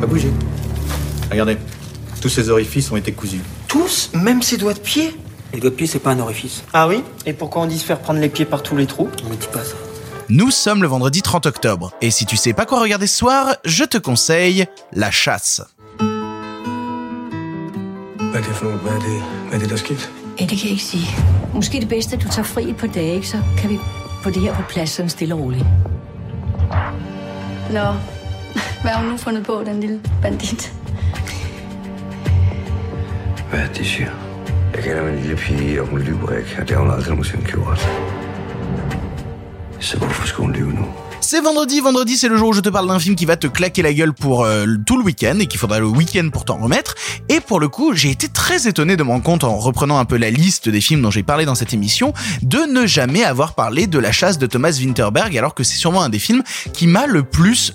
Pas bouger. Regardez, tous ces orifices ont été cousus. Tous Même ses doigts de pied Les doigts de pied, c'est pas un orifice. Ah oui? Et pourquoi on dit se faire prendre les pieds par tous les trous? On ne dit pas ça. Nous sommes le vendredi 30 octobre, et si tu sais pas quoi regarder ce soir, je te conseille La Chasse. Hvad er det for noget? Hvad er det, hvad er det der er sket? Ja, det kan jeg ikke sige. Måske det bedste, at du tager fri et par dage, ikke? så kan vi få det her på plads sådan stille og roligt. Nå, hvad har hun nu fundet på, den lille bandit? Hvad er det, de siger? Jeg kender min lille pige, og hun lyver ikke, og det har hun aldrig nogensinde gjort. Så hvorfor skulle hun lyve nu? C'est vendredi, vendredi c'est le jour où je te parle d'un film qui va te claquer la gueule pour euh, tout le week-end et qu'il faudra le week-end pour t'en remettre. Et pour le coup, j'ai été très étonné de me rendre compte en reprenant un peu la liste des films dont j'ai parlé dans cette émission, de ne jamais avoir parlé de La chasse de Thomas Winterberg alors que c'est sûrement un des films qui m'a le plus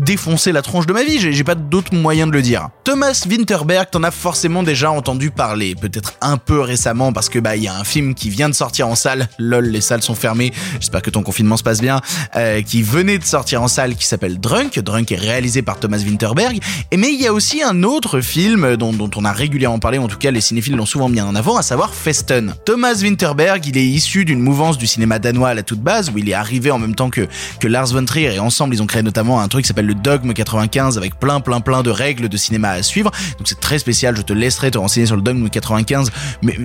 défoncer la tronche de ma vie, j'ai pas d'autre moyen de le dire. Thomas Winterberg, t'en as forcément déjà entendu parler, peut-être un peu récemment parce que bah il y a un film qui vient de sortir en salle, lol les salles sont fermées, j'espère que ton confinement se passe bien, euh, qui venait de sortir en salle qui s'appelle Drunk, Drunk est réalisé par Thomas Winterberg, mais il y a aussi un autre film dont, dont on a régulièrement parlé, en tout cas les cinéphiles l'ont souvent mis en avant, à savoir Festen. Thomas Winterberg, il est issu d'une mouvance du cinéma danois à la toute base, où il est arrivé en même temps que, que Lars von Trier, et ensemble ils ont créé notamment un truc qui s'appelle le Dogme 95 avec plein plein plein de règles de cinéma à suivre. Donc c'est très spécial, je te laisserai te renseigner sur le Dogme 95, mais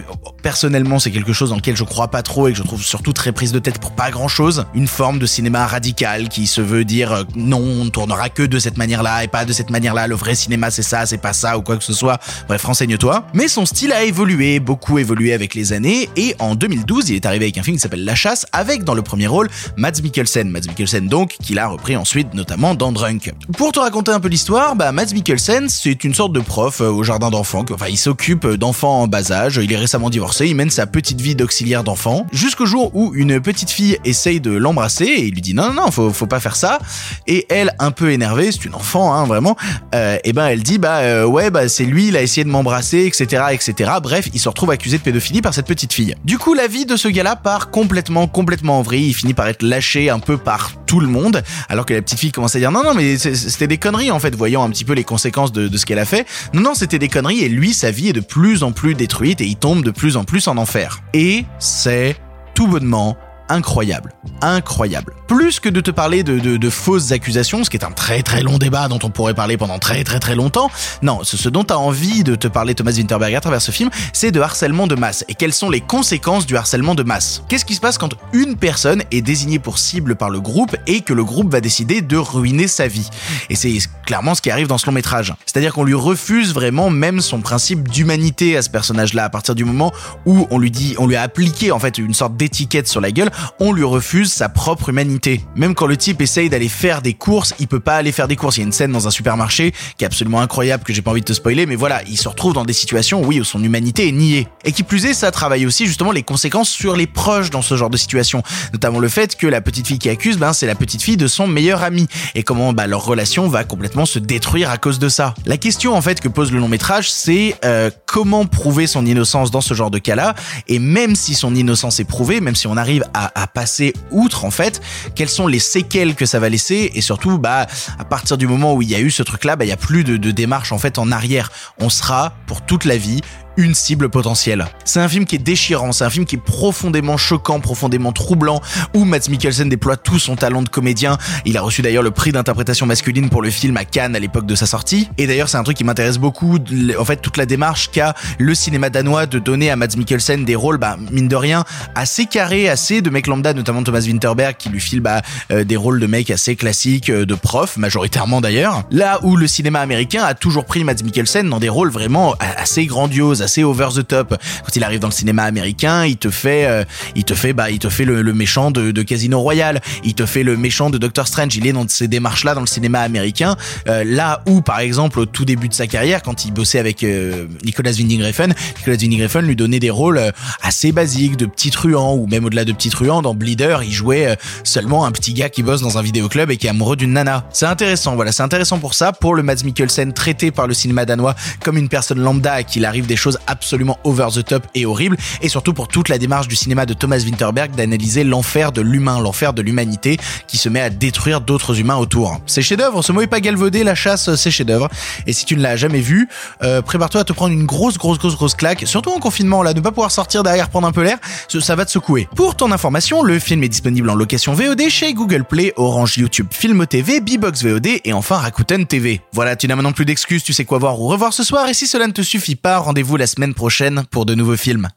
personnellement c'est quelque chose dans lequel je crois pas trop et que je trouve surtout très prise de tête pour pas grand chose. Une forme de cinéma radical qui se veut dire euh, non, on tournera que de cette manière-là et pas de cette manière-là, le vrai cinéma c'est ça, c'est pas ça ou quoi que ce soit. Bref, renseigne-toi. Mais son style a évolué, beaucoup évolué avec les années et en 2012 il est arrivé avec un film qui s'appelle La Chasse avec dans le premier rôle Mads Mikkelsen. Mads Mikkelsen donc, qu'il a repris ensuite notamment dans Drunk. Pour te raconter un peu l'histoire, bah Mads Mikkelsen, c'est une sorte de prof euh, au jardin d'enfants. Enfin, il s'occupe d'enfants en bas âge. Il est récemment divorcé. Il mène sa petite vie d'auxiliaire d'enfants jusqu'au jour où une petite fille essaye de l'embrasser et il lui dit non non non faut faut pas faire ça. Et elle, un peu énervée, c'est une enfant hein, vraiment. Euh, et ben elle dit bah euh, ouais bah c'est lui, il a essayé de m'embrasser, etc etc. Bref, il se retrouve accusé de pédophilie par cette petite fille. Du coup, la vie de ce gars-là part complètement complètement en vrille. Il finit par être lâché un peu par tout le monde, alors que la petite fille commence à dire non non mais c'était des conneries en fait, voyant un petit peu les conséquences de, de ce qu'elle a fait. Non non c'était des conneries et lui sa vie est de plus en plus détruite et il tombe de plus en plus en enfer. Et c'est tout bonnement incroyable. Incroyable. Plus que de te parler de, fausses accusations, ce qui est un très très long débat dont on pourrait parler pendant très très très longtemps, non, ce, dont as envie de te parler Thomas Winterberg à travers ce film, c'est de harcèlement de masse. Et quelles sont les conséquences du harcèlement de masse? Qu'est-ce qui se passe quand une personne est désignée pour cible par le groupe et que le groupe va décider de ruiner sa vie? Et c'est clairement ce qui arrive dans ce long métrage. C'est-à-dire qu'on lui refuse vraiment même son principe d'humanité à ce personnage-là à partir du moment où on lui dit, on lui a appliqué en fait une sorte d'étiquette sur la gueule on lui refuse sa propre humanité. Même quand le type essaye d'aller faire des courses, il peut pas aller faire des courses. Il y a une scène dans un supermarché qui est absolument incroyable que j'ai pas envie de te spoiler, mais voilà, il se retrouve dans des situations, oui, où son humanité est niée. Et qui plus est, ça travaille aussi justement les conséquences sur les proches dans ce genre de situation. Notamment le fait que la petite fille qui accuse, ben, c'est la petite fille de son meilleur ami. Et comment, bah, leur relation va complètement se détruire à cause de ça. La question, en fait, que pose le long métrage, c'est euh, comment prouver son innocence dans ce genre de cas-là? Et même si son innocence est prouvée, même si on arrive à, à passer outre en fait, quelles sont les séquelles que ça va laisser et surtout bah à partir du moment où il y a eu ce truc là, bah il y a plus de, de démarche en fait en arrière. On sera pour toute la vie une cible potentielle. C'est un film qui est déchirant, c'est un film qui est profondément choquant, profondément troublant, où Matt Mikkelsen déploie tout son talent de comédien. Il a reçu d'ailleurs le prix d'interprétation masculine pour le film à Cannes à l'époque de sa sortie. Et d'ailleurs, c'est un truc qui m'intéresse beaucoup, en fait, toute la démarche qu'a le cinéma danois de donner à Mads Mikkelsen des rôles, bah, mine de rien, assez carrés, assez de mecs lambda, notamment Thomas Winterberg, qui lui file bah, euh, des rôles de mecs assez classiques, euh, de profs, majoritairement d'ailleurs. Là où le cinéma américain a toujours pris Mads Mikkelsen dans des rôles vraiment assez grandioses, assez over the top. Quand il arrive dans le cinéma américain, il te fait, euh, il te fait, bah, il te fait le, méchant de, Casino Royale, il te fait le méchant de Doctor Strange. Il est dans ces démarches-là dans le cinéma américain. Euh, là où, par exemple, au tout début de sa carrière, quand il bossait avec euh, Nicolas Winding Refn, Nicolas Winding Refn lui donnait des rôles assez basiques, de petits truands ou même au-delà de petits truands. Dans Bleeder, il jouait seulement un petit gars qui bosse dans un vidéoclub et qui est amoureux d'une nana. C'est intéressant, voilà, c'est intéressant pour ça, pour le Mads Mikkelsen traité par le cinéma danois comme une personne lambda à qui arrive des choses absolument over the top et horrible, et surtout pour toute la démarche du cinéma de Thomas Winterberg d'analyser l'enfer de l'humain, l'enfer de l'humanité qui se met à détruire d'autres humains autour. C'est chef-d'œuvre, ce mot est pas galvaudé, la chasse c'est chef-d'œuvre. Et si tu ne l'as jamais vu, euh, prépare-toi à te prendre une grosse, grosse, grosse, grosse claque, surtout en confinement là, ne pas pouvoir sortir derrière prendre un peu l'air, ça, va te secouer. Pour ton information, le film est disponible en location VOD chez Google Play, Orange YouTube Film TV, Bbox VOD et enfin Rakuten TV. Voilà, tu n'as maintenant plus d'excuses, tu sais quoi voir ou revoir ce soir, et si cela ne te suffit pas, rendez-vous la semaine prochaine pour de nouveaux films.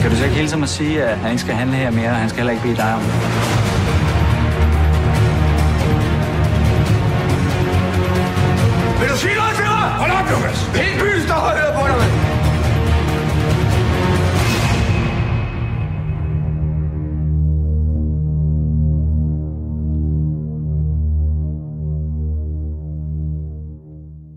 Kan du så ikke hilse ham og sige, at han ikke skal handle her mere, og han skal heller ikke bede dig om det? Vil du sige noget til mig? Hold op, Lukas! Helt byen